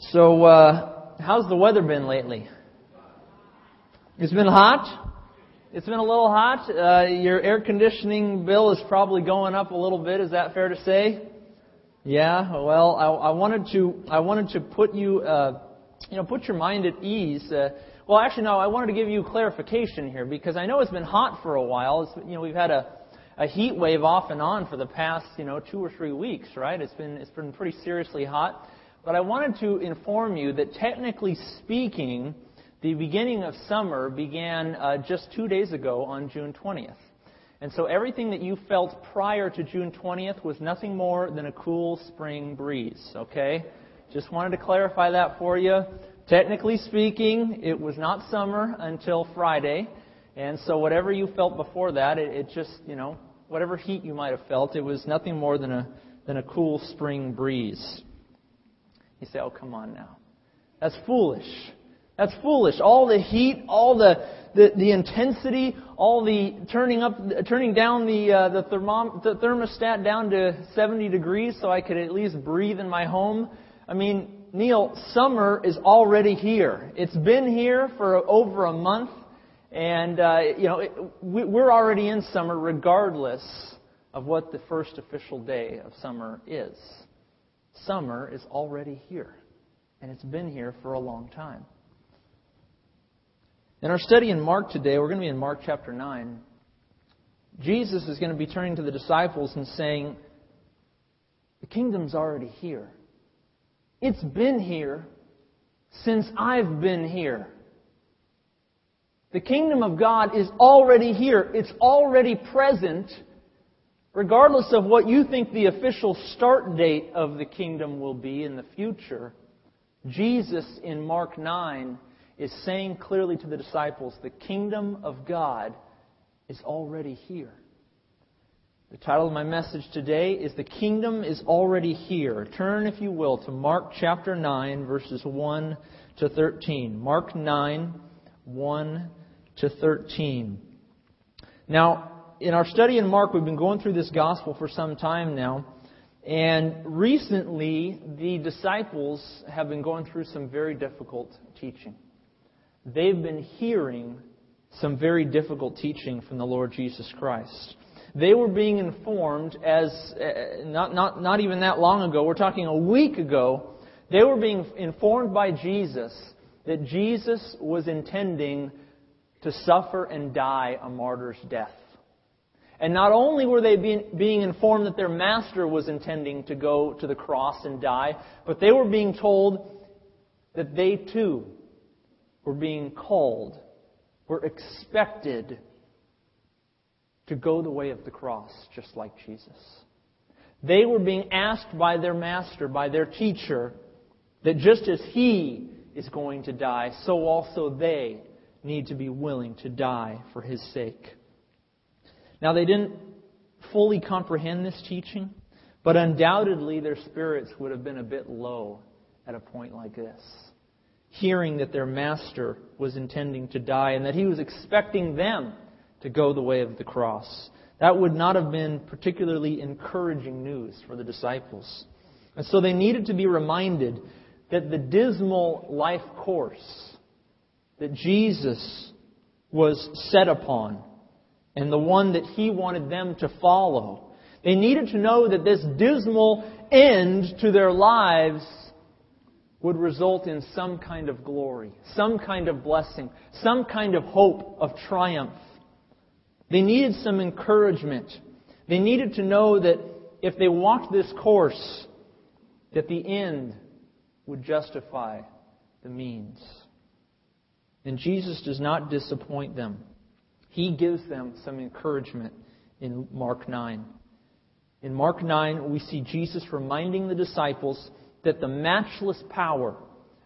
So, uh, how's the weather been lately? It's been hot. It's been a little hot. Uh, your air conditioning bill is probably going up a little bit. Is that fair to say? Yeah. Well, I, I wanted to I wanted to put you uh, you know put your mind at ease. Uh, well, actually, no. I wanted to give you clarification here because I know it's been hot for a while. It's, you know, we've had a a heat wave off and on for the past you know two or three weeks, right? It's been it's been pretty seriously hot. But I wanted to inform you that technically speaking, the beginning of summer began uh, just two days ago on June 20th. And so everything that you felt prior to June 20th was nothing more than a cool spring breeze, okay? Just wanted to clarify that for you. Technically speaking, it was not summer until Friday. And so whatever you felt before that, it, it just, you know, whatever heat you might have felt, it was nothing more than a, than a cool spring breeze. You say, oh, come on now. That's foolish. That's foolish. All the heat, all the, the, the intensity, all the turning up, turning down the, uh, the, thermom, the thermostat down to 70 degrees so I could at least breathe in my home. I mean, Neil, summer is already here. It's been here for over a month, and uh, you know it, we're already in summer, regardless of what the first official day of summer is. Summer is already here, and it's been here for a long time. In our study in Mark today, we're going to be in Mark chapter 9. Jesus is going to be turning to the disciples and saying, The kingdom's already here. It's been here since I've been here. The kingdom of God is already here. It's already present regardless of what you think the official start date of the kingdom will be in the future, Jesus in Mark 9 is saying clearly to the disciples, the kingdom of God is already here. The title of my message today is The Kingdom is Already Here. Turn, if you will, to Mark chapter 9, verses 1 to 13. Mark 9, 1 to 13. Now, in our study in Mark, we've been going through this gospel for some time now. And recently, the disciples have been going through some very difficult teaching. They've been hearing some very difficult teaching from the Lord Jesus Christ. They were being informed as, uh, not, not, not even that long ago, we're talking a week ago, they were being informed by Jesus that Jesus was intending to suffer and die a martyr's death. And not only were they being, informed that their master was intending to go to the cross and die, but they were being told that they too were being called, were expected to go the way of the cross, just like Jesus. They were being asked by their master, by their teacher, that just as he is going to die, so also they need to be willing to die for his sake. Now, they didn't fully comprehend this teaching, but undoubtedly their spirits would have been a bit low at a point like this. Hearing that their master was intending to die and that he was expecting them to go the way of the cross. That would not have been particularly encouraging news for the disciples. And so they needed to be reminded that the dismal life course that Jesus was set upon and the one that he wanted them to follow. They needed to know that this dismal end to their lives would result in some kind of glory, some kind of blessing, some kind of hope of triumph. They needed some encouragement. They needed to know that if they walked this course, that the end would justify the means. And Jesus does not disappoint them. He gives them some encouragement in Mark 9. In Mark 9, we see Jesus reminding the disciples that the matchless power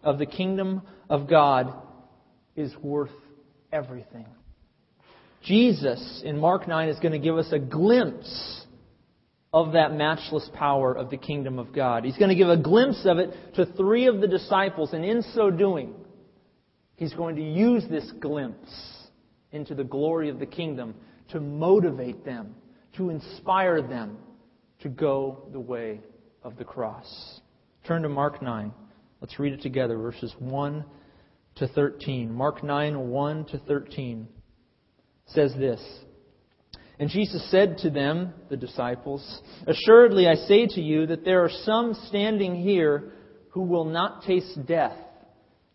of the kingdom of God is worth everything. Jesus, in Mark 9, is going to give us a glimpse of that matchless power of the kingdom of God. He's going to give a glimpse of it to three of the disciples, and in so doing, he's going to use this glimpse into the glory of the kingdom, to motivate them, to inspire them to go the way of the cross. Turn to Mark 9. Let's read it together, verses 1 to 13. Mark 9, 1 to 13 says this. And Jesus said to them, the disciples, Assuredly I say to you that there are some standing here who will not taste death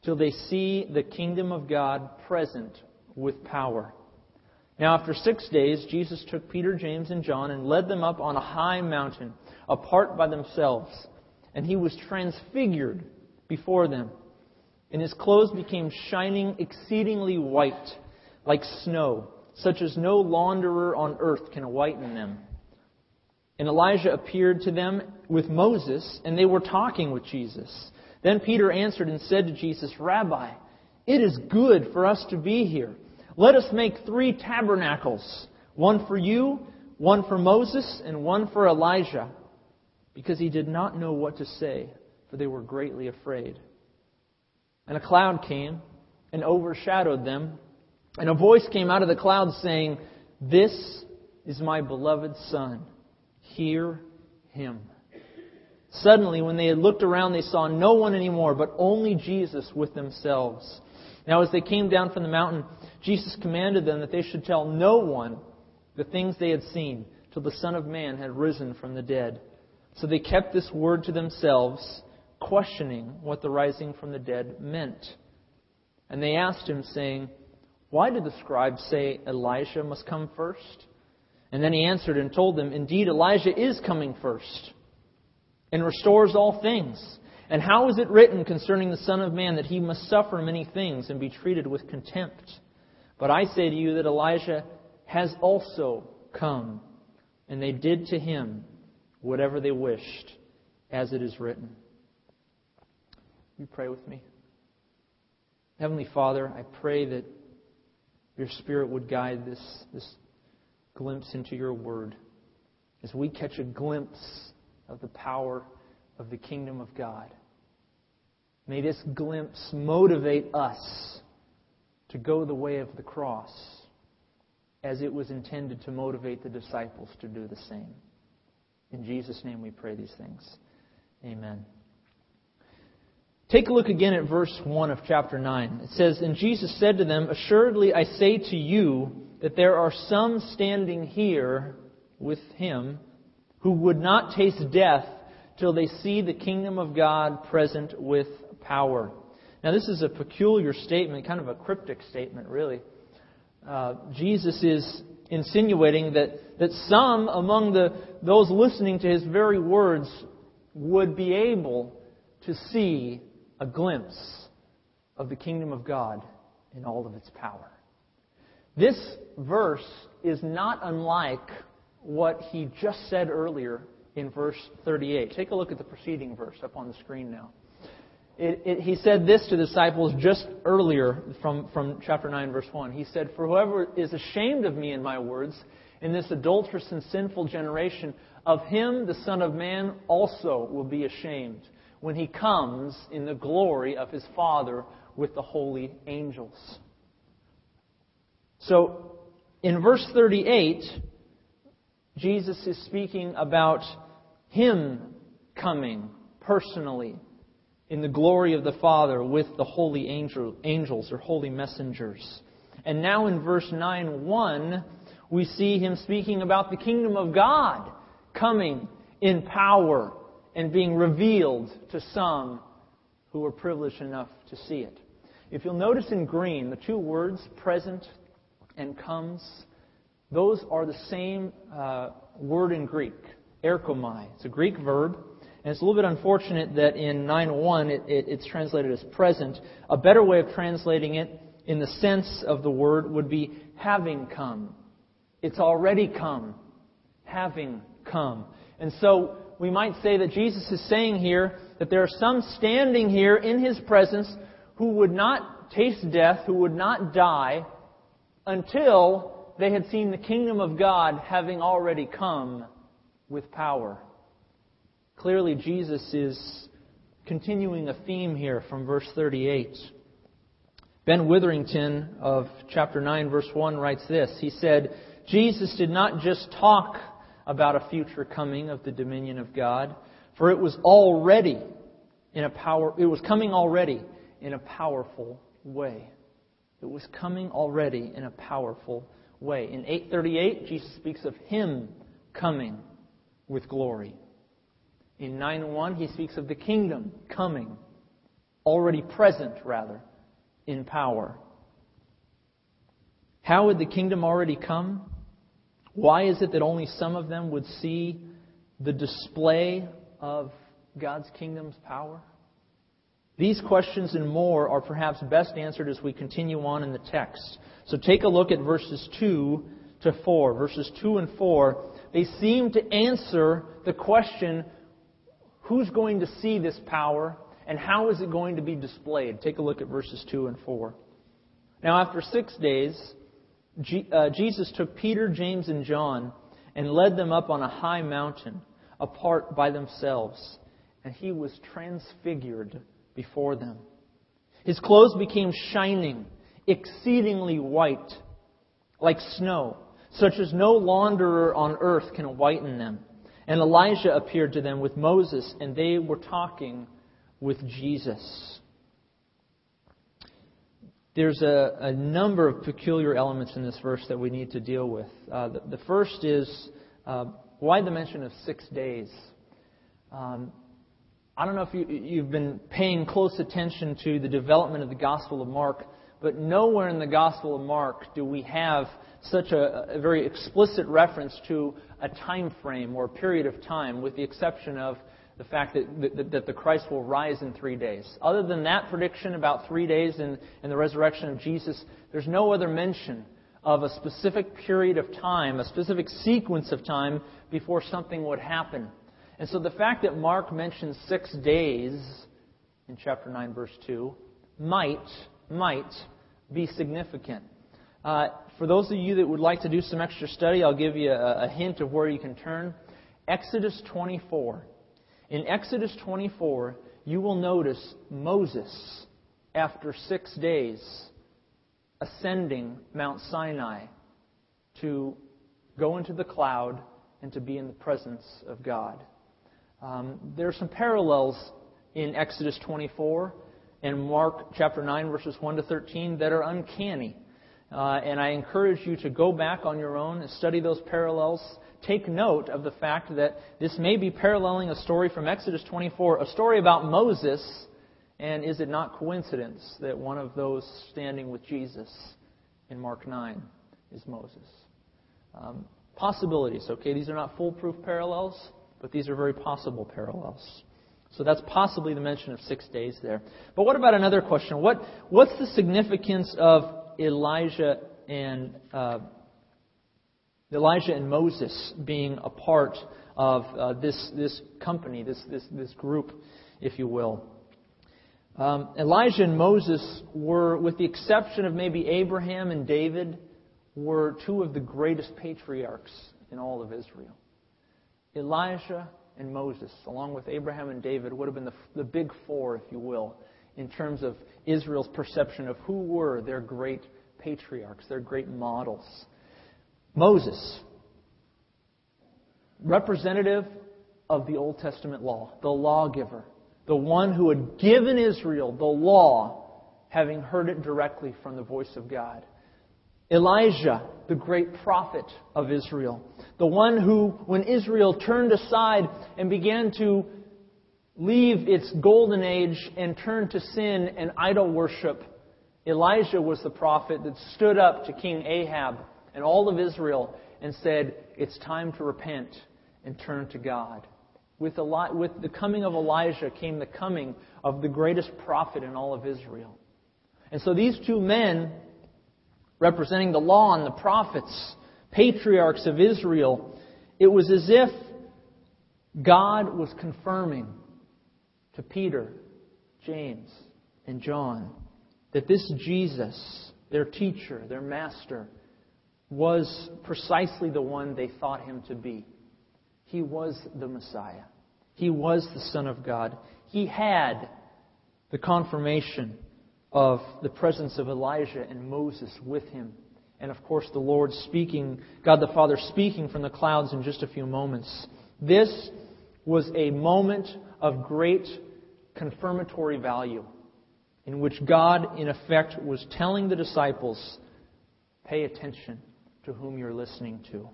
till they see the kingdom of God present with power. Now, after six days, Jesus took Peter, James, and John and led them up on a high mountain, apart by themselves. And he was transfigured before them. And his clothes became shining exceedingly white, like snow, such as no launderer on earth can whiten them. And Elijah appeared to them with Moses, and they were talking with Jesus. Then Peter answered and said to Jesus, Rabbi, it is good for us to be here. Let us make three tabernacles one for you, one for Moses, and one for Elijah. Because he did not know what to say, for they were greatly afraid. And a cloud came and overshadowed them. And a voice came out of the cloud saying, This is my beloved Son. Hear him. Suddenly, when they had looked around, they saw no one anymore, but only Jesus with themselves. Now, as they came down from the mountain, Jesus commanded them that they should tell no one the things they had seen till the Son of Man had risen from the dead. So they kept this word to themselves, questioning what the rising from the dead meant. And they asked him, saying, Why did the scribes say Elijah must come first? And then he answered and told them, Indeed, Elijah is coming first and restores all things. And how is it written concerning the Son of Man that he must suffer many things and be treated with contempt? But I say to you that Elijah has also come, and they did to him whatever they wished, as it is written. You pray with me. Heavenly Father, I pray that your Spirit would guide this, this glimpse into your word as we catch a glimpse of the power of the kingdom of God. May this glimpse motivate us to go the way of the cross as it was intended to motivate the disciples to do the same. In Jesus' name we pray these things. Amen. Take a look again at verse 1 of chapter 9. It says, And Jesus said to them, Assuredly I say to you that there are some standing here with him who would not taste death till they see the kingdom of God present with power. Now, this is a peculiar statement, kind of a cryptic statement, really. Uh, Jesus is insinuating that, that some among the, those listening to his very words would be able to see a glimpse of the kingdom of God in all of its power. This verse is not unlike what he just said earlier in verse 38. Take a look at the preceding verse up on the screen now. It, it, he said this to the disciples just earlier from, from chapter 9, verse 1. He said, For whoever is ashamed of me and my words in this adulterous and sinful generation, of him the Son of Man also will be ashamed when he comes in the glory of his Father with the holy angels. So, in verse 38, Jesus is speaking about Him coming personally in the glory of the Father with the holy angel, angels or holy messengers. And now in verse 9 1, we see Him speaking about the kingdom of God coming in power and being revealed to some who are privileged enough to see it. If you'll notice in green, the two words present and comes those are the same uh, word in Greek, erchomai. It's a Greek verb, and it's a little bit unfortunate that in 9.1 it, it, it's translated as present. A better way of translating it in the sense of the word would be having come. It's already come. Having come. And so we might say that Jesus is saying here that there are some standing here in his presence who would not taste death, who would not die until they had seen the kingdom of God having already come with power. Clearly, Jesus is continuing a theme here from verse 38. Ben Witherington of chapter 9, verse 1 writes this. He said, Jesus did not just talk about a future coming of the dominion of God, for it was already in a power it was coming already in a powerful way. It was coming already in a powerful way. In 838, Jesus speaks of him coming with glory. In 9:1, he speaks of the kingdom coming, already present rather, in power. How would the kingdom already come? Why is it that only some of them would see the display of God's kingdom's power? These questions and more are perhaps best answered as we continue on in the text. So take a look at verses 2 to 4. Verses 2 and 4, they seem to answer the question who's going to see this power and how is it going to be displayed? Take a look at verses 2 and 4. Now, after six days, uh, Jesus took Peter, James, and John and led them up on a high mountain apart by themselves, and he was transfigured before them. His clothes became shining, exceedingly white, like snow, such as no launderer on earth can whiten them. And Elijah appeared to them with Moses, and they were talking with Jesus. There's a, a number of peculiar elements in this verse that we need to deal with. Uh, the, the, first is uh, why the mention of six days? Um, I don't know if you, you've been paying close attention to the development of the Gospel of Mark, but nowhere in the Gospel of Mark do we have such a, a very explicit reference to a time frame or period of time, with the exception of the fact that, that, that, the Christ will rise in three days. Other than that prediction about three days and, and the resurrection of Jesus, there's no other mention of a specific period of time, a specific sequence of time before something would happen. And so the fact that Mark mentions six days in chapter 9, verse 2, might, might be significant. Uh, for those of you that would like to do some extra study, I'll give you a, a hint of where you can turn. Exodus 24. In Exodus 24, you will notice Moses, after six days, ascending Mount Sinai to go into the cloud and to be in the presence of God. Um, there are some parallels in Exodus 24 and Mark chapter 9, verses 1 to 13, that are uncanny. Uh, and I encourage you to go back on your own and study those parallels. Take note of the fact that this may be paralleling a story from Exodus 24, a story about Moses, and is it not coincidence that one of those standing with Jesus in Mark 9 is Moses? Um, possibilities, okay? These are not foolproof parallels, but these are very possible parallels. So that's possibly the mention of six days there. But what about another question? What, what's the significance of Elijah and uh, Elijah and Moses being a part of uh, this this company, this this this group, if you will? Um, Elijah and Moses were, with the exception of maybe Abraham and David, were two of the greatest patriarchs in all of Israel. Elijah and Moses, along with Abraham and David, would have been the, the big four, if you will, in terms of Israel's perception of who were their great patriarchs, their great models. Moses, representative of the Old Testament law, the lawgiver, the one who had given Israel the law, having heard it directly from the voice of God. Elijah, the great prophet of Israel, the one who, when Israel turned aside and began to leave its golden age and turn to sin and idol worship, Elijah was the prophet that stood up to King Ahab and all of Israel and said, It's time to repent and turn to God. With, Eli- with the coming of Elijah came the coming of the greatest prophet in all of Israel. And so these two men representing the law and the prophets, patriarchs of Israel, it was as if God was confirming to Peter, James, and John that this Jesus, their teacher, their master, was precisely the one they thought him to be. He was the Messiah. He was the Son of God. He had the confirmation of the presence of Elijah and Moses with him. And of course, the Lord speaking, God the Father speaking from the clouds in just a few moments. This was a moment of great confirmatory value in which God, in effect, was telling the disciples, pay attention to whom you're listening to.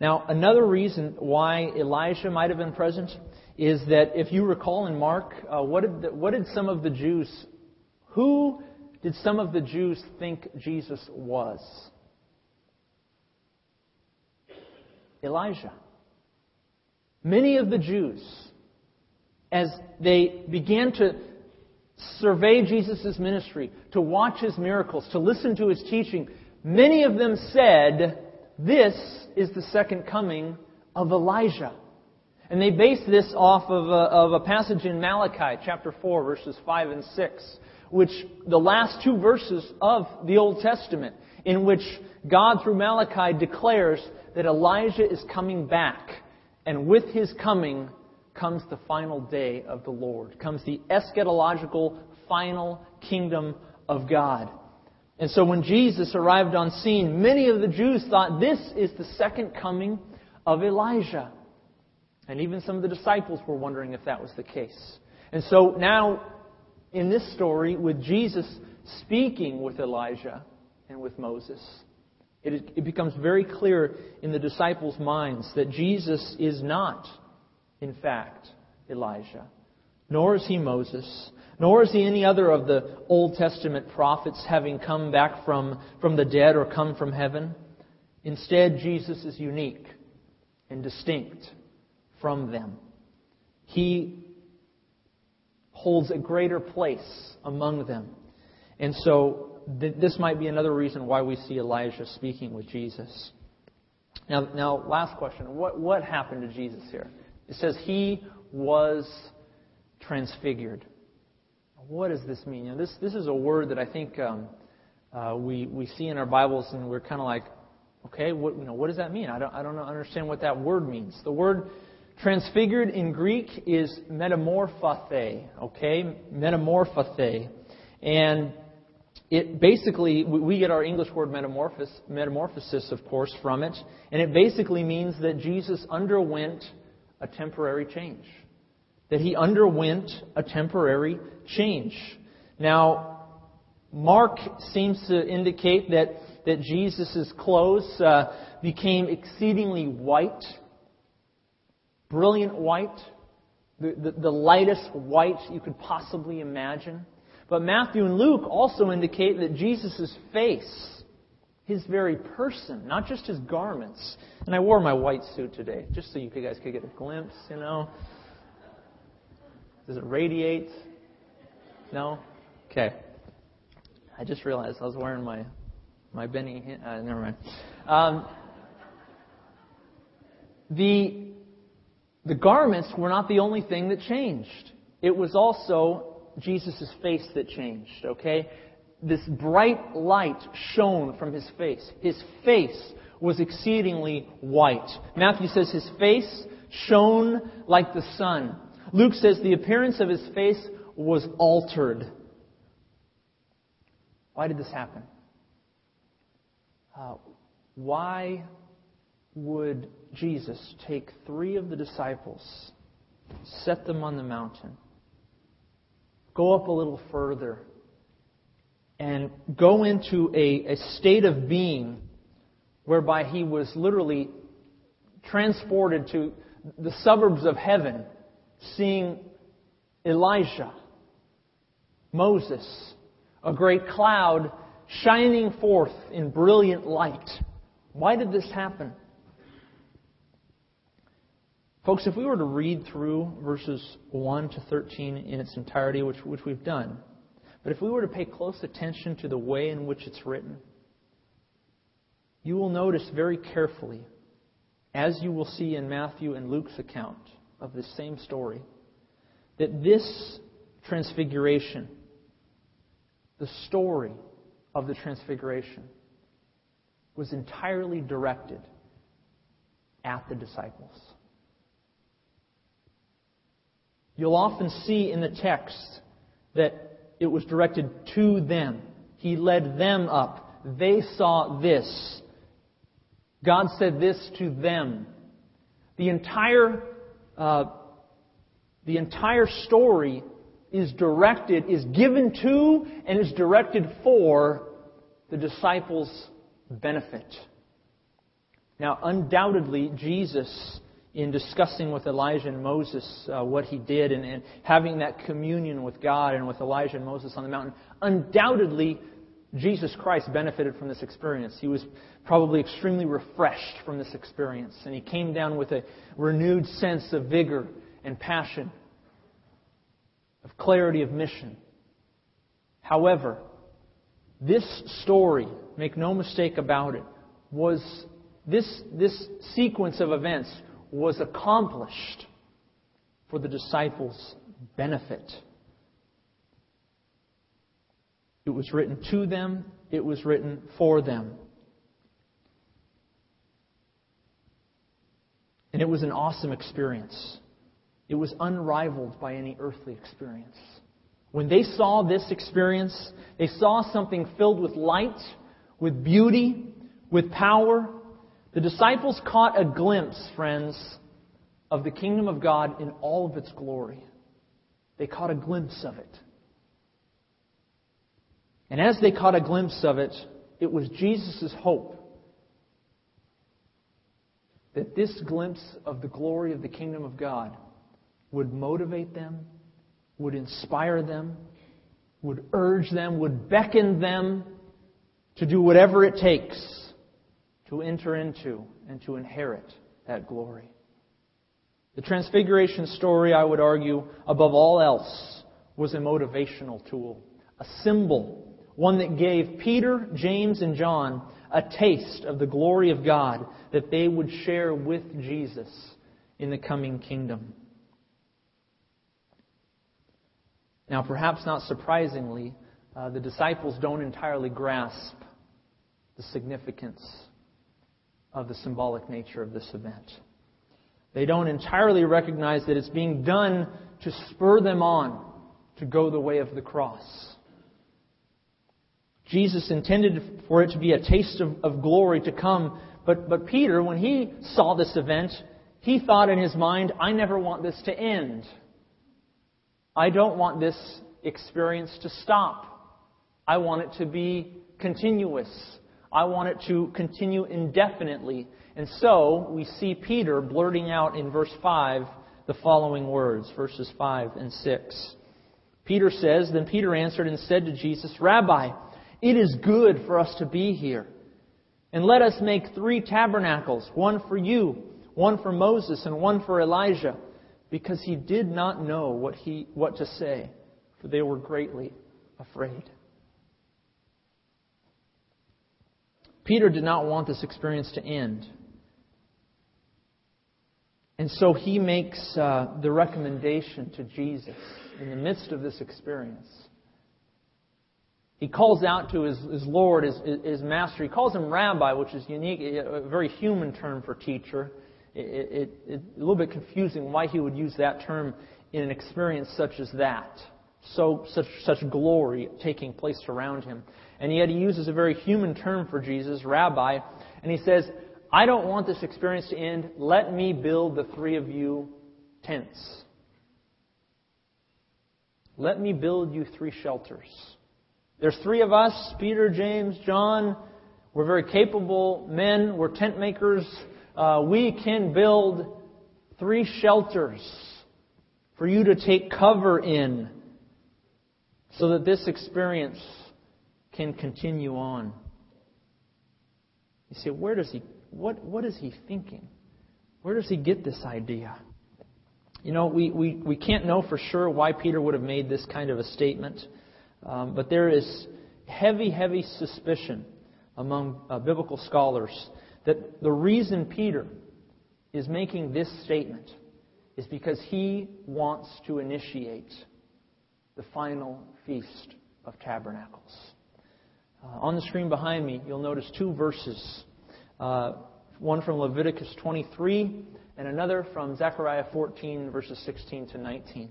Now, another reason why Elijah might have been present is that if you recall in Mark, uh, what, did the, what did some of the Jews, who did some of the Jews think Jesus was? Elijah. Many of the Jews, as they began to survey Jesus' ministry, to watch his miracles, to listen to his teaching, many of them said, This is the second coming of Elijah. And they based this off of a, of a passage in Malachi chapter 4, verses 5 and 6, which the last two verses of the Old Testament, in which God through Malachi declares that Elijah is coming back. And with his coming comes the final day of the Lord, comes the eschatological final kingdom of God. And so when Jesus arrived on scene, many of the Jews thought this is the second coming of Elijah. And even some of the disciples were wondering if that was the case. And so now, in this story, with Jesus speaking with Elijah and with Moses, it, is, it becomes very clear in the disciples' minds that Jesus is not, in fact, Elijah, nor is he Moses, nor is he any other of the Old Testament prophets having come back from, from the dead or come from heaven. Instead, Jesus is unique and distinct from them. He holds a greater place among them. And so th- this might be another reason why we see Elijah speaking with Jesus. Now, now last question. What, what happened to Jesus here? It says he was transfigured. What does this mean? You know, this, this is a word that I think um, uh, we, we see in our Bibles and we're kind of like, okay, what, you know, what does that mean? I don't, I don't understand what that word means. The word transfigured in Greek is metamorphothe, okay? Metamorphothe. And it basically, we get our English word metamorphosis, metamorphosis, of course, from it. And it basically means that Jesus underwent a temporary change. That he underwent a temporary change. Now, Mark seems to indicate that, that Jesus' clothes uh, became exceedingly white, brilliant white, the, the, the lightest white you could possibly imagine. But Matthew and Luke also indicate that Jesus' face, his very person, not just his garments. And I wore my white suit today, just so you guys could get a glimpse, you know. Does it radiate? No? Okay. I just realized I was wearing my my Benny. Uh, never mind. Um, the the garments were not the only thing that changed. It was also Jesus' face that changed, okay? This bright light shone from his face. His face was exceedingly white. Matthew says his face shone like the sun. Luke says the appearance of his face was altered. Why did this happen? Uh, why would Jesus take three of the disciples, set them on the mountain, go up a little further and go into a, a state of being whereby he was literally transported to the suburbs of heaven, seeing Elijah, Moses, a great cloud shining forth in brilliant light. Why did this happen? Folks, if we were to read through verses 1 to 13 in its entirety, which, which we've done, but if we were to pay close attention to the way in which it's written, you will notice very carefully, as you will see in Matthew and Luke's account of this same story, that this transfiguration, the story of the transfiguration, was entirely directed at the disciples. You'll often see in the text that it was directed to them. He led them up. They saw this. God said this to them. The entire uh, the entire story is directed, is given to, and is directed for the disciples' benefit. Now, undoubtedly, Jesus, in discussing with Elijah and Moses uh, what he did and, and having that communion with God and with Elijah and Moses on the mountain, undoubtedly, Jesus Christ benefited from this experience. He was probably extremely refreshed from this experience, and he came down with a renewed sense of vigor and passion of clarity of mission. However, this story, make no mistake about it, was this, this sequence of events was accomplished for the disciples' benefit. It was written to them, it was written for them. And it was an awesome experience. It was unrivaled by any earthly experience. When they saw this experience, they saw something filled with light, with beauty, with power. The disciples caught a glimpse, friends, of the kingdom of God in all of its glory. They caught a glimpse of it. And as they caught a glimpse of it, it was Jesus' hope that this glimpse of the glory of the kingdom of God would motivate them, would inspire them, would urge them, would beckon them to do whatever it takes to enter into and to inherit that glory. The Transfiguration story, I would argue, above all else, was a motivational tool, a symbol, one that gave Peter, James, and John a taste of the glory of God that they would share with Jesus in the coming kingdom. Now, perhaps not surprisingly, uh, the disciples don't entirely grasp the significance of the symbolic nature of this event. They don't entirely recognize that it's being done to spur them on to go the way of the cross. Jesus intended for it to be a taste of, of glory to come, but, but Peter, when he saw this event, he thought in his mind, I never want this to end. I don't want this experience to stop. I want it to be continuous. I want it to continue indefinitely. And so we see Peter blurting out in verse 5 the following words, verses 5 and 6. Peter says, Then Peter answered and said to Jesus, Rabbi, it is good for us to be here. And let us make three tabernacles, one for you, one for Moses, and one for Elijah because he did not know what, he, what to say, for they were greatly afraid. Peter did not want this experience to end. And so he makes uh, the recommendation to Jesus in the midst of this experience. He calls out to his, his Lord, his, his master. He calls him rabbi, which is unique, a very human term for teacher it, it, it, a little bit confusing why he would use that term in an experience such as that. So such such glory taking place around him. And yet he uses a very human term for Jesus, rabbi, and he says, I don't want this experience to end. Let me build the three of you tents. Let me build you three shelters. There's three of us, Peter, James, John. We're very capable men. We're tent makers uh, we can build three shelters for you to take cover in so that this experience can continue on. You say, where does he, what, what is he thinking? Where does he get this idea? You know, we, we, we can't know for sure why Peter would have made this kind of a statement, um, but there is heavy, heavy suspicion among uh, biblical scholars that the reason Peter is making this statement is because he wants to initiate the final Feast of Tabernacles. Uh, on the screen behind me, you'll notice two verses uh, one from Leviticus 23 and another from Zechariah 14, verses 16 to 19.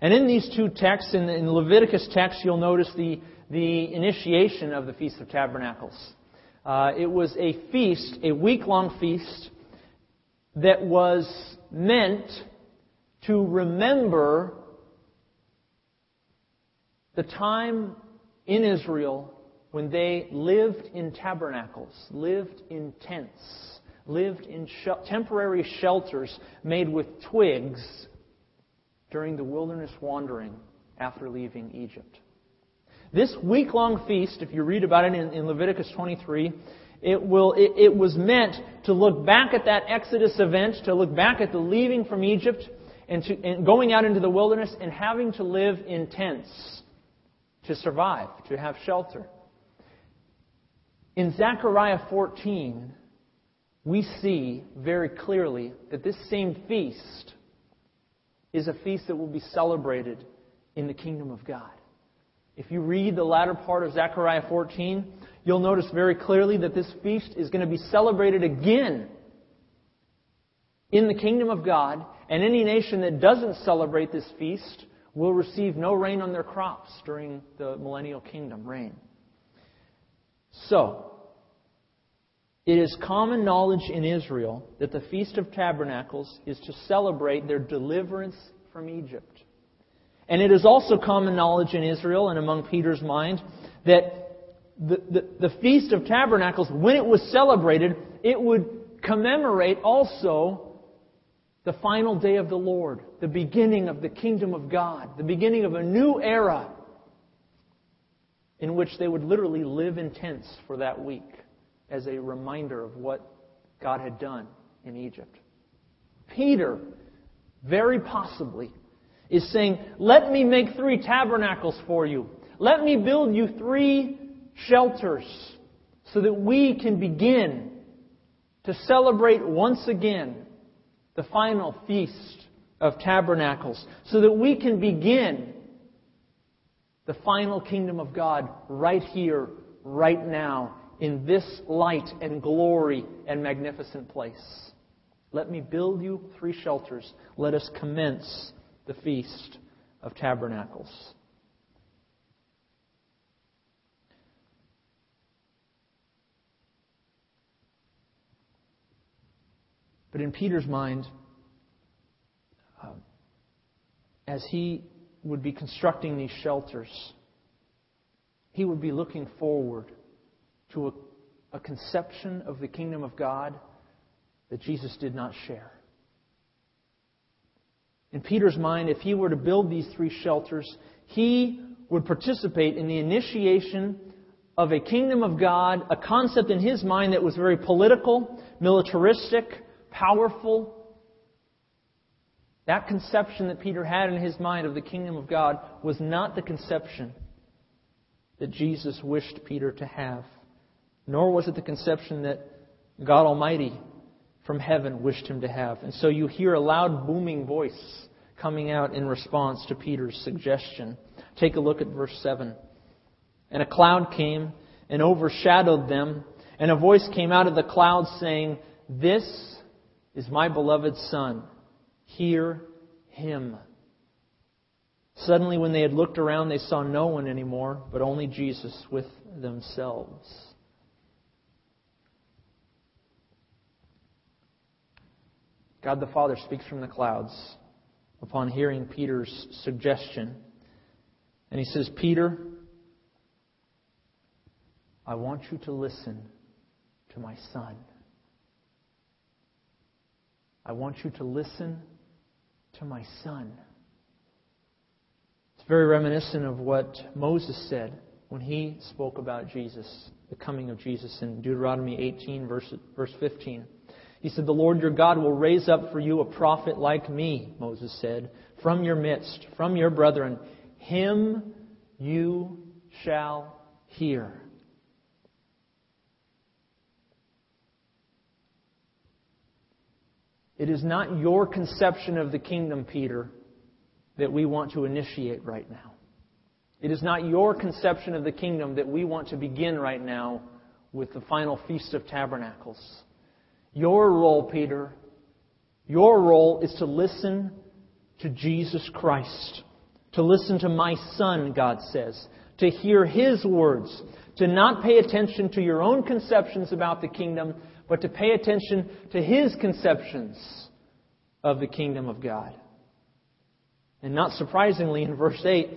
And in these two texts, in the in Leviticus text, you'll notice the, the initiation of the Feast of Tabernacles. Uh, it was a feast, a week long feast, that was meant to remember the time in Israel when they lived in tabernacles, lived in tents, lived in temporary shelters made with twigs during the wilderness wandering after leaving Egypt. This week long feast, if you read about it in, in Leviticus 23, it, will, it, it was meant to look back at that Exodus event, to look back at the leaving from Egypt and, to, and going out into the wilderness and having to live in tents to survive, to have shelter. In Zechariah 14, we see very clearly that this same feast is a feast that will be celebrated in the kingdom of God. If you read the latter part of Zechariah 14, you'll notice very clearly that this feast is going to be celebrated again in the kingdom of God, and any nation that doesn't celebrate this feast will receive no rain on their crops during the millennial kingdom reign. So, it is common knowledge in Israel that the Feast of Tabernacles is to celebrate their deliverance from Egypt. And it is also common knowledge in Israel and among Peter's mind that the, the, the, Feast of Tabernacles, when it was celebrated, it would commemorate also the final day of the Lord, the beginning of the kingdom of God, the beginning of a new era in which they would literally live in tents for that week as a reminder of what God had done in Egypt. Peter, very possibly, is saying, Let me make three tabernacles for you. Let me build you three shelters so that we can begin to celebrate once again the final feast of tabernacles, so that we can begin the final kingdom of God right here, right now, in this light and glory and magnificent place. Let me build you three shelters. Let us commence the Feast of Tabernacles. But in Peter's mind, uh, as he would be constructing these shelters, he would be looking forward to a, a conception of the kingdom of God that Jesus did not share. In Peter's mind, if he were to build these three shelters, he would participate in the initiation of a kingdom of God, a concept in his mind that was very political, militaristic, powerful. That conception that Peter had in his mind of the kingdom of God was not the conception that Jesus wished Peter to have nor was it the conception that God Almighty from heaven wished him to have. And so you hear a loud booming voice coming out in response to Peter's suggestion. Take a look at verse 7. And a cloud came and overshadowed them, and a voice came out of the cloud saying, This is my beloved Son. Hear him. Suddenly, when they had looked around, they saw no one anymore, but only Jesus with themselves. God the Father speaks from the clouds upon hearing Peter's suggestion. And he says, Peter, I want you to listen to my son. I want you to listen to my son. It's very reminiscent of what Moses said when he spoke about Jesus, the coming of Jesus in Deuteronomy 18, verse, verse 15. He said, The Lord your God will raise up for you a prophet like me, Moses said, from your midst, from your brethren. Him you shall hear. It is not your conception of the kingdom, Peter, that we want to initiate right now. It is not your conception of the kingdom that we want to begin right now with the final Feast of Tabernacles. Your role, Peter, your role is to listen to Jesus Christ. To listen to my Son, God says. To hear His words. To not pay attention to your own conceptions about the kingdom, but to pay attention to His conceptions of the kingdom of God. And not surprisingly, in verse 8,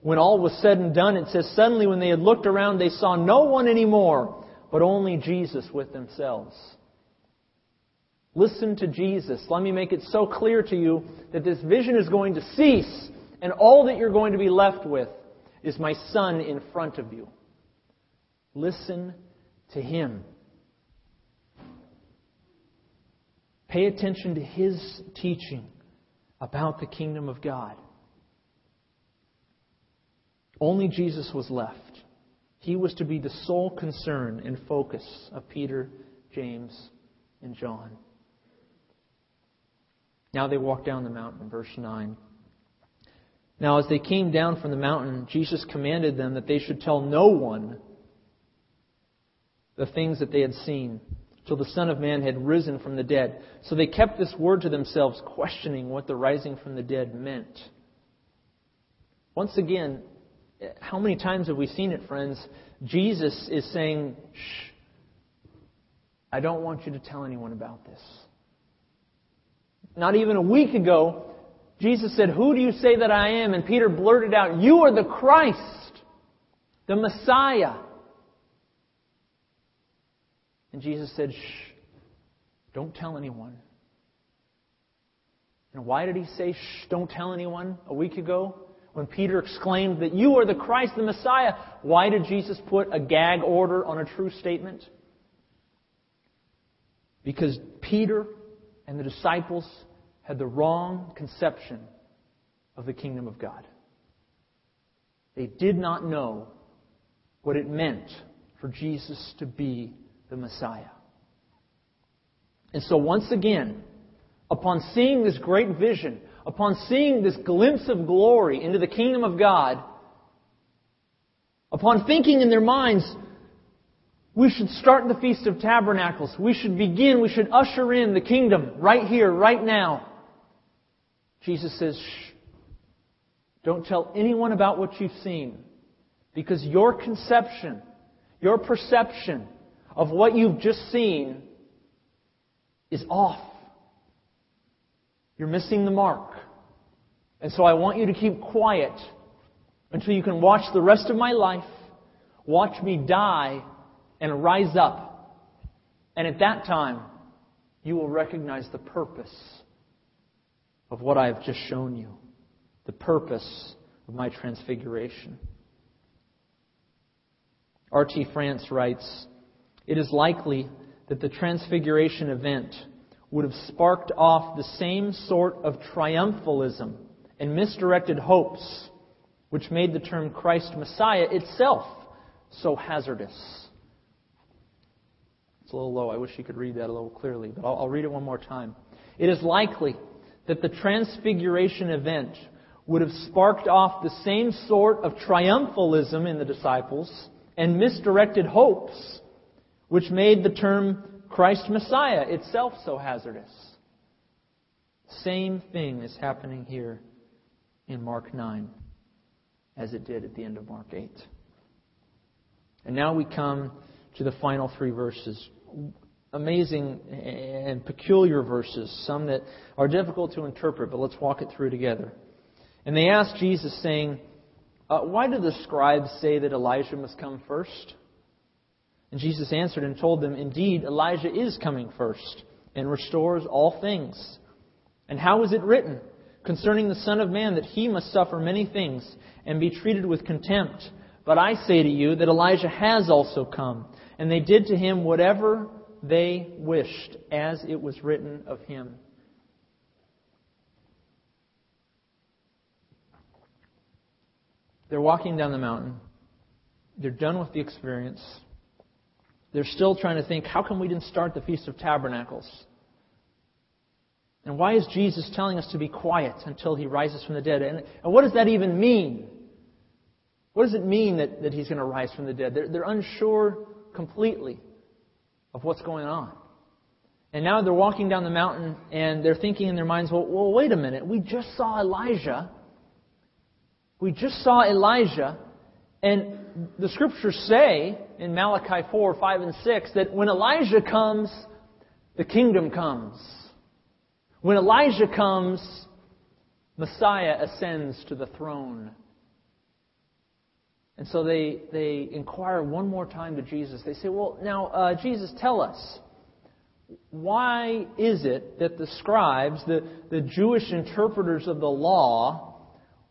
when all was said and done, it says, Suddenly when they had looked around, they saw no one anymore, but only Jesus with themselves. Listen to Jesus. Let me make it so clear to you that this vision is going to cease, and all that you're going to be left with is my Son in front of you. Listen to Him. Pay attention to His teaching about the kingdom of God. Only Jesus was left. He was to be the sole concern and focus of Peter, James, and John. Now they walked down the mountain, verse 9. Now, as they came down from the mountain, Jesus commanded them that they should tell no one the things that they had seen till the Son of Man had risen from the dead. So they kept this word to themselves, questioning what the rising from the dead meant. Once again, how many times have we seen it, friends? Jesus is saying, Shh, I don't want you to tell anyone about this. Not even a week ago, Jesus said, Who do you say that I am? And Peter blurted out, You are the Christ, the Messiah. And Jesus said, Shh, don't tell anyone. And why did he say, Shh, don't tell anyone a week ago? When Peter exclaimed that you are the Christ, the Messiah, why did Jesus put a gag order on a true statement? Because Peter and the disciples had the wrong conception of the kingdom of God. They did not know what it meant for Jesus to be the Messiah. And so once again, upon seeing this great vision, upon seeing this glimpse of glory into the kingdom of God, upon thinking in their minds, we should start the Feast of Tabernacles. We should begin, we should usher in the kingdom right here, right now. Jesus says, shh, don't tell anyone about what you've seen. Because your conception, your perception, of what you've just seen is off. You're missing the mark. And so I want you to keep quiet until you can watch the rest of my life, watch me die, and rise up. And at that time, you will recognize the purpose of what I have just shown you, the purpose of my transfiguration. R.T. France writes, it is likely that the Transfiguration event would have sparked off the same sort of triumphalism and misdirected hopes which made the term Christ Messiah itself so hazardous. It's a little low. I wish you could read that a little clearly, but I'll, I'll read it one more time. It is likely that the Transfiguration event would have sparked off the same sort of triumphalism in the disciples and misdirected hopes which made the term Christ Messiah itself so hazardous. Same thing is happening here in Mark 9 as it did at the end of Mark 8. And now we come to the final three verses. Amazing and peculiar verses, some that are difficult to interpret, but let's walk it through together. And they asked Jesus, saying, uh, Why do the scribes say that Elijah must come first? And Jesus answered and told them, Indeed, Elijah is coming first and restores all things. And how is it written concerning the Son of Man that he must suffer many things and be treated with contempt? But I say to you that Elijah has also come, and they did to him whatever they wished, as it was written of him. They're walking down the mountain. They're done with the experience. They're still trying to think, how come we didn't start the Feast of Tabernacles? And why is Jesus telling us to be quiet until he rises from the dead? And, and what does that even mean? What does it mean that, that he's going to rise from the dead? They're, they're unsure completely of what's going on. And now they're walking down the mountain and they're thinking in their minds, well, well, wait a minute. We just saw Elijah. We just saw Elijah. And the scriptures say in Malachi 4, 5, and 6 that when Elijah comes, the kingdom comes. When Elijah comes, Messiah ascends to the throne. And so they, they inquire one more time to Jesus. They say, Well, now, uh, Jesus, tell us, why is it that the scribes, the, the Jewish interpreters of the law,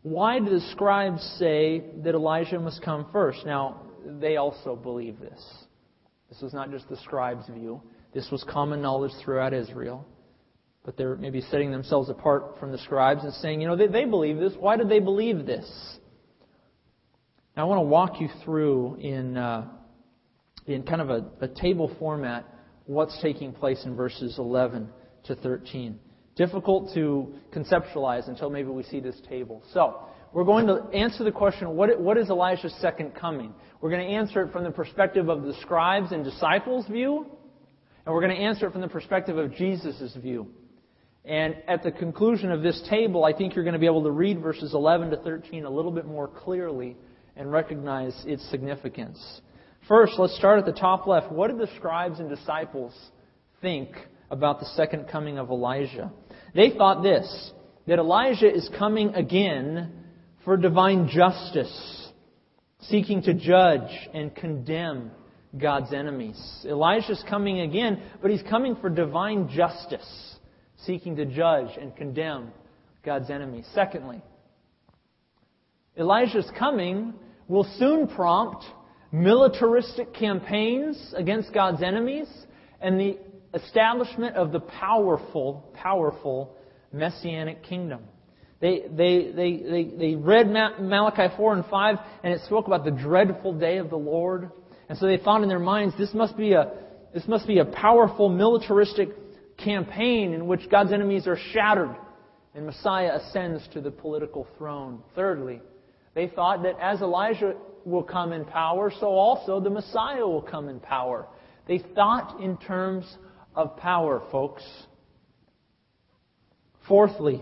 why do the scribes say that Elijah must come first? Now, they also believe this. This was not just the scribes' view, this was common knowledge throughout Israel. But they're maybe setting themselves apart from the scribes and saying, you know, they, they believe this. Why do they believe this? I want to walk you through in, uh, in kind of a, a table format what's taking place in verses 11 to 13. Difficult to conceptualize until maybe we see this table. So, we're going to answer the question what, what is Elijah's second coming? We're going to answer it from the perspective of the scribes and disciples' view, and we're going to answer it from the perspective of Jesus' view. And at the conclusion of this table, I think you're going to be able to read verses 11 to 13 a little bit more clearly and recognize its significance. First, let's start at the top left. What did the scribes and disciples think about the second coming of Elijah? They thought this that Elijah is coming again for divine justice, seeking to judge and condemn God's enemies. Elijah's coming again, but he's coming for divine justice, seeking to judge and condemn God's enemies. Secondly, Elijah's coming will soon prompt militaristic campaigns against God's enemies and the establishment of the powerful, powerful messianic kingdom. They, they, they, they, they read Malachi 4 and 5, and it spoke about the dreadful day of the Lord. And so they thought in their minds, this must be a, this must be a powerful militaristic campaign in which God's enemies are shattered and Messiah ascends to the political throne. Thirdly, they thought that as Elijah will come in power, so also the Messiah will come in power. They thought in terms of power, folks. Fourthly,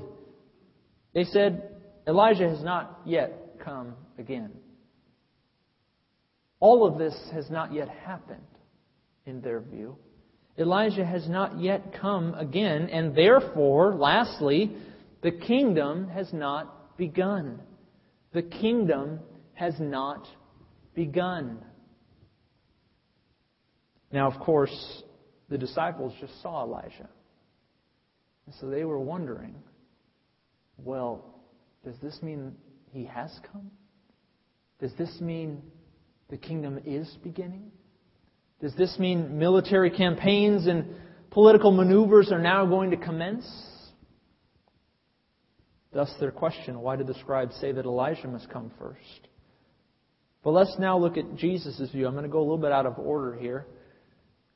they said Elijah has not yet come again. All of this has not yet happened in their view. Elijah has not yet come again, and therefore, lastly, the kingdom has not begun. The kingdom has not begun. Now, of course, the disciples just saw Elijah. And so they were wondering well, does this mean he has come? Does this mean the kingdom is beginning? Does this mean military campaigns and political maneuvers are now going to commence? Thus, their question why did the scribes say that Elijah must come first? But let's now look at Jesus' view. I'm going to go a little bit out of order here.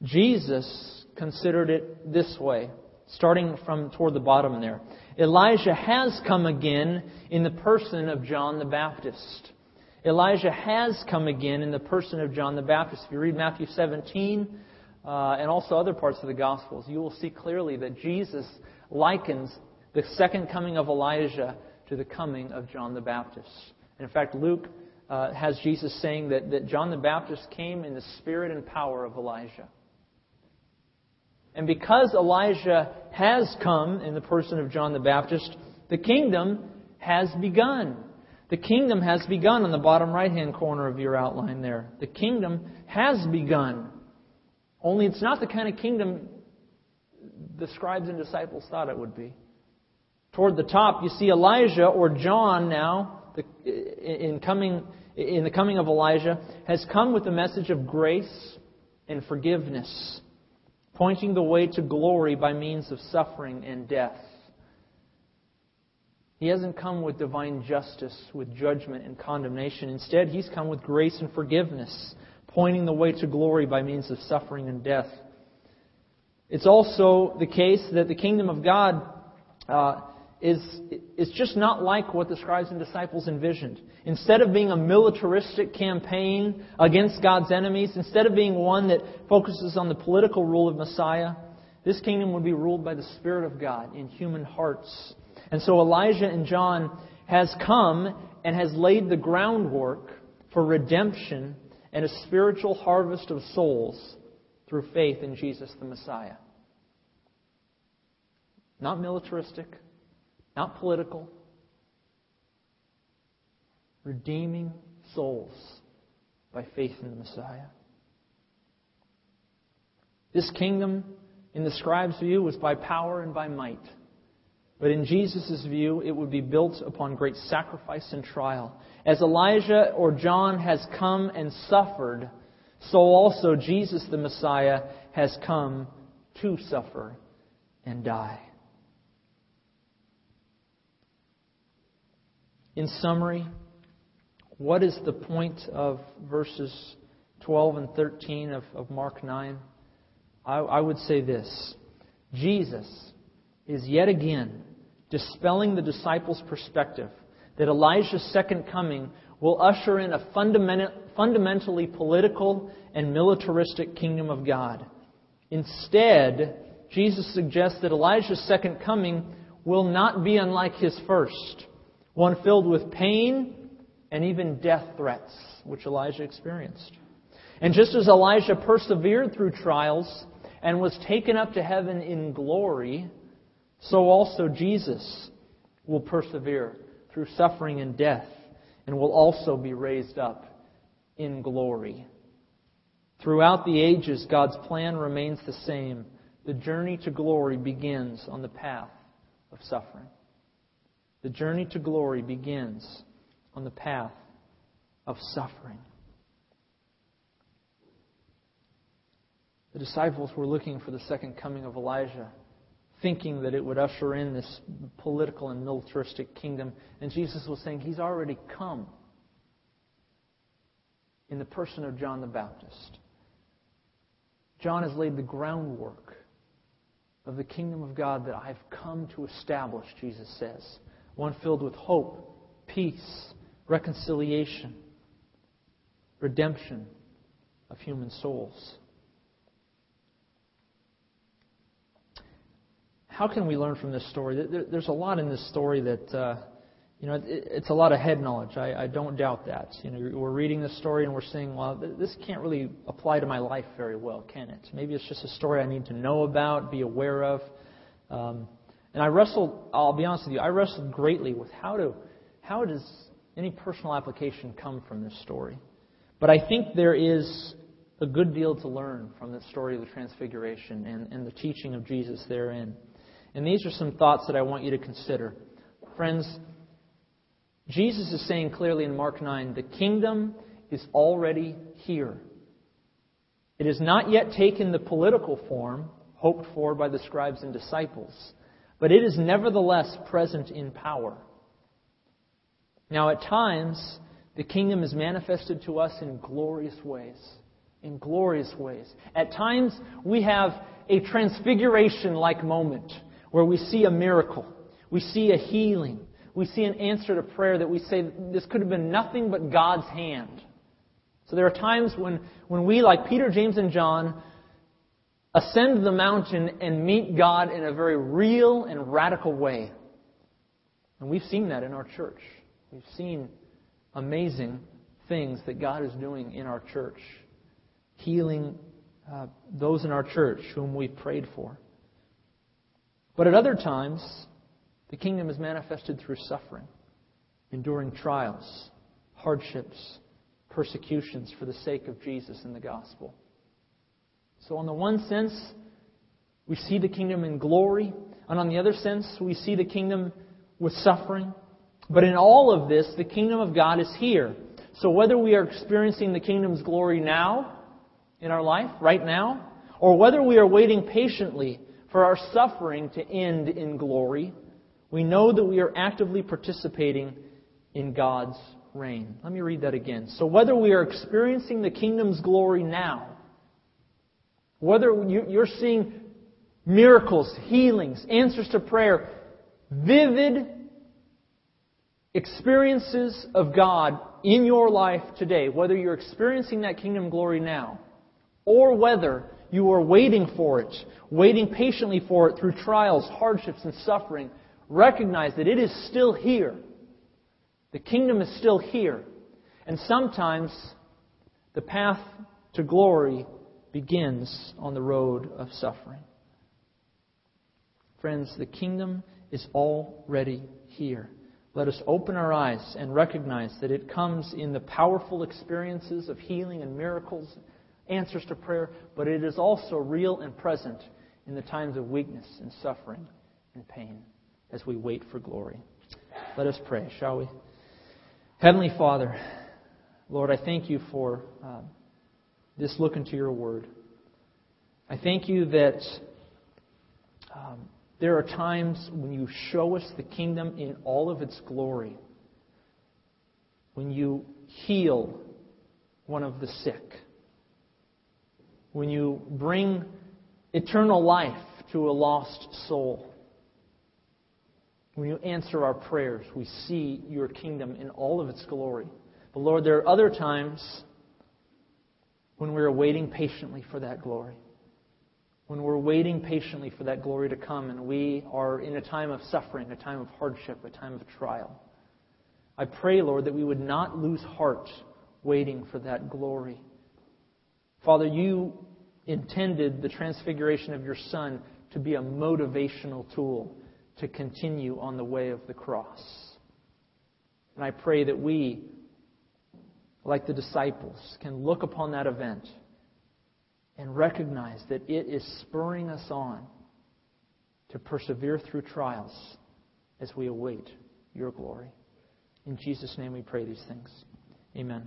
Jesus considered it this way, starting from toward the bottom there. Elijah has come again in the person of John the Baptist. Elijah has come again in the person of John the Baptist. If you read Matthew 17 uh, and also other parts of the Gospels, you will see clearly that Jesus likens the second coming of Elijah to the coming of John the Baptist. And in fact, Luke uh, has Jesus saying that, that John the Baptist came in the spirit and power of Elijah. And because Elijah has come in the person of John the Baptist, the kingdom has begun. The kingdom has begun on the bottom right hand corner of your outline there. The kingdom has begun. Only it's not the kind of kingdom the scribes and disciples thought it would be. Toward the top, you see Elijah or John now, in, coming, in the coming of Elijah, has come with the message of grace and forgiveness, pointing the way to glory by means of suffering and death. He hasn't come with divine justice, with judgment and condemnation. Instead, he's come with grace and forgiveness, pointing the way to glory by means of suffering and death. It's also the case that the kingdom of God uh, is, is just not like what the scribes and disciples envisioned. Instead of being a militaristic campaign against God's enemies, instead of being one that focuses on the political rule of Messiah, this kingdom would be ruled by the Spirit of God in human hearts. And so Elijah and John has come and has laid the groundwork for redemption and a spiritual harvest of souls through faith in Jesus the Messiah. Not militaristic, not political, redeeming souls by faith in the Messiah. This kingdom, in the scribe's view, was by power and by might. But in Jesus' view, it would be built upon great sacrifice and trial. As Elijah or John has come and suffered, so also Jesus the Messiah has come to suffer and die. In summary, what is the point of verses 12 and 13 of, of Mark 9? I, I would say this Jesus is yet again dispelling the disciples' perspective that Elijah's second coming will usher in a fundamentally political and militaristic kingdom of God. Instead, Jesus suggests that Elijah's second coming will not be unlike his first, one filled with pain and even death threats, which Elijah experienced. And just as Elijah persevered through trials and was taken up to heaven in glory, so also Jesus will persevere through suffering and death and will also be raised up in glory. Throughout the ages, God's plan remains the same. The journey to glory begins on the path of suffering. The journey to glory begins on the path of suffering. The disciples were looking for the second coming of Elijah, thinking that it would usher in this political and militaristic kingdom. And Jesus was saying, He's already come in the person of John the Baptist. John has laid the groundwork of the kingdom of God that I've come to establish, Jesus says. One filled with hope, peace, reconciliation, redemption of human souls. How can we learn from this story? There's a lot in this story that uh, you know, it's a lot of head knowledge. I, I don't doubt that. You know, we're reading this story and we're saying, well, this can't really apply to my life very well, can it? Maybe it's just a story I need to know about, be aware of. Um, and I wrestled, I'll be honest with you, I wrestled greatly with how to, how does any personal application come from this story? But I think there is a good deal to learn from the story of the Transfiguration and, and the teaching of Jesus therein. And these are some thoughts that I want you to consider. Friends, Jesus is saying clearly in Mark 9 the kingdom is already here. It has not yet taken the political form hoped for by the scribes and disciples, but it is nevertheless present in power. Now, at times, the kingdom is manifested to us in glorious ways. In glorious ways. At times, we have a transfiguration like moment where we see a miracle, we see a healing, we see an answer to prayer that we say this could have been nothing but God's hand. So there are times when, when we, like Peter, James, and John, ascend the mountain and meet God in a very real and radical way. And we've seen that in our church. We've seen amazing things that God is doing in our church, healing uh, those in our church whom we prayed for. But at other times, the kingdom is manifested through suffering, enduring trials, hardships, persecutions for the sake of Jesus and the gospel. So, on the one sense, we see the kingdom in glory, and on the other sense, we see the kingdom with suffering. But in all of this, the kingdom of God is here. So, whether we are experiencing the kingdom's glory now, in our life, right now, or whether we are waiting patiently for our suffering to end in glory, we know that we are actively participating in God's reign. Let me read that again. So, whether we are experiencing the kingdom's glory now, whether you're seeing miracles, healings, answers to prayer, vivid experiences of God in your life today, whether you're experiencing that kingdom glory now, or whether you are waiting for it, waiting patiently for it through trials, hardships, and suffering, recognize that it is still here. The kingdom is still here. And sometimes the path to glory begins on the road of suffering. Friends, the kingdom is already here. Let us open our eyes and recognize that it comes in the powerful experiences of healing and miracles, answers to prayer, but it is also real and present in the times of weakness and suffering and pain as we wait for glory. Let us pray, shall we? Heavenly Father, Lord, I thank you for uh, this look into your word. I thank you that um, there are times when you show us the kingdom in all of its glory. When you heal one of the sick. When you bring eternal life to a lost soul. When you answer our prayers, we see your kingdom in all of its glory. But Lord, there are other times when we're waiting patiently for that glory. When we're waiting patiently for that glory to come and we are in a time of suffering, a time of hardship, a time of trial. I pray, Lord, that we would not lose heart waiting for that glory. Father, you intended the transfiguration of your Son to be a motivational tool to continue on the way of the cross. And I pray that we, like the disciples, can look upon that event and recognize that it is spurring us on to persevere through trials as we await your glory. In Jesus' name we pray these things. Amen.